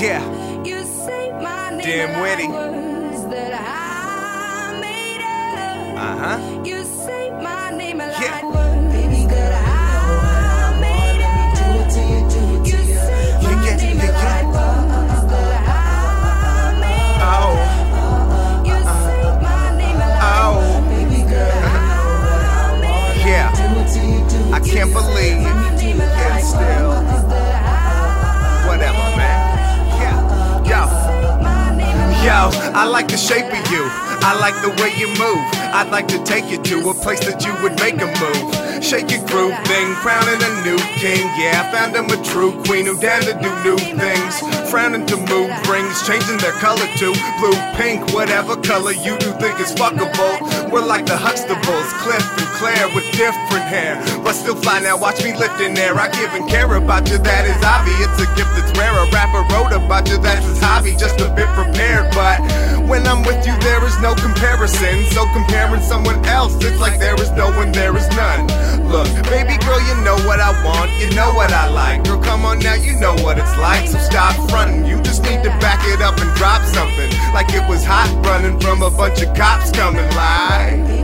Yeah, You say my name Dim-Witty. that I made up. uh huh. You say my name Yeah. I made up. You say my Yeah, yeah, name yeah, yeah. like words that I made up. Oh, You say my name like oh, I made up. yeah. I can't believe it's still I like the shape of you. I like the way you move. I'd like to take you to a place that you would make a move. Shake your groove thing, crowning a new king. Yeah, I found him a true queen who down to do new things. Frowning to mood rings, changing their color to blue, pink, whatever color you do think is fuckable. We're like the Huxtables, Cliff and Claire with different hair, but still fly now. Watch me lift in there. I give and care about you, that is obvious. It's a gift that's rare. A rapper wrote about you, that's his hobby. Just I'm with you, there is no comparison. So comparing someone else, it's like there is no one, there is none. Look, baby girl, you know what I want, you know what I like. Girl, come on now, you know what it's like. So stop fronting. You just need to back it up and drop something. Like it was hot running from a bunch of cops coming. Yeah.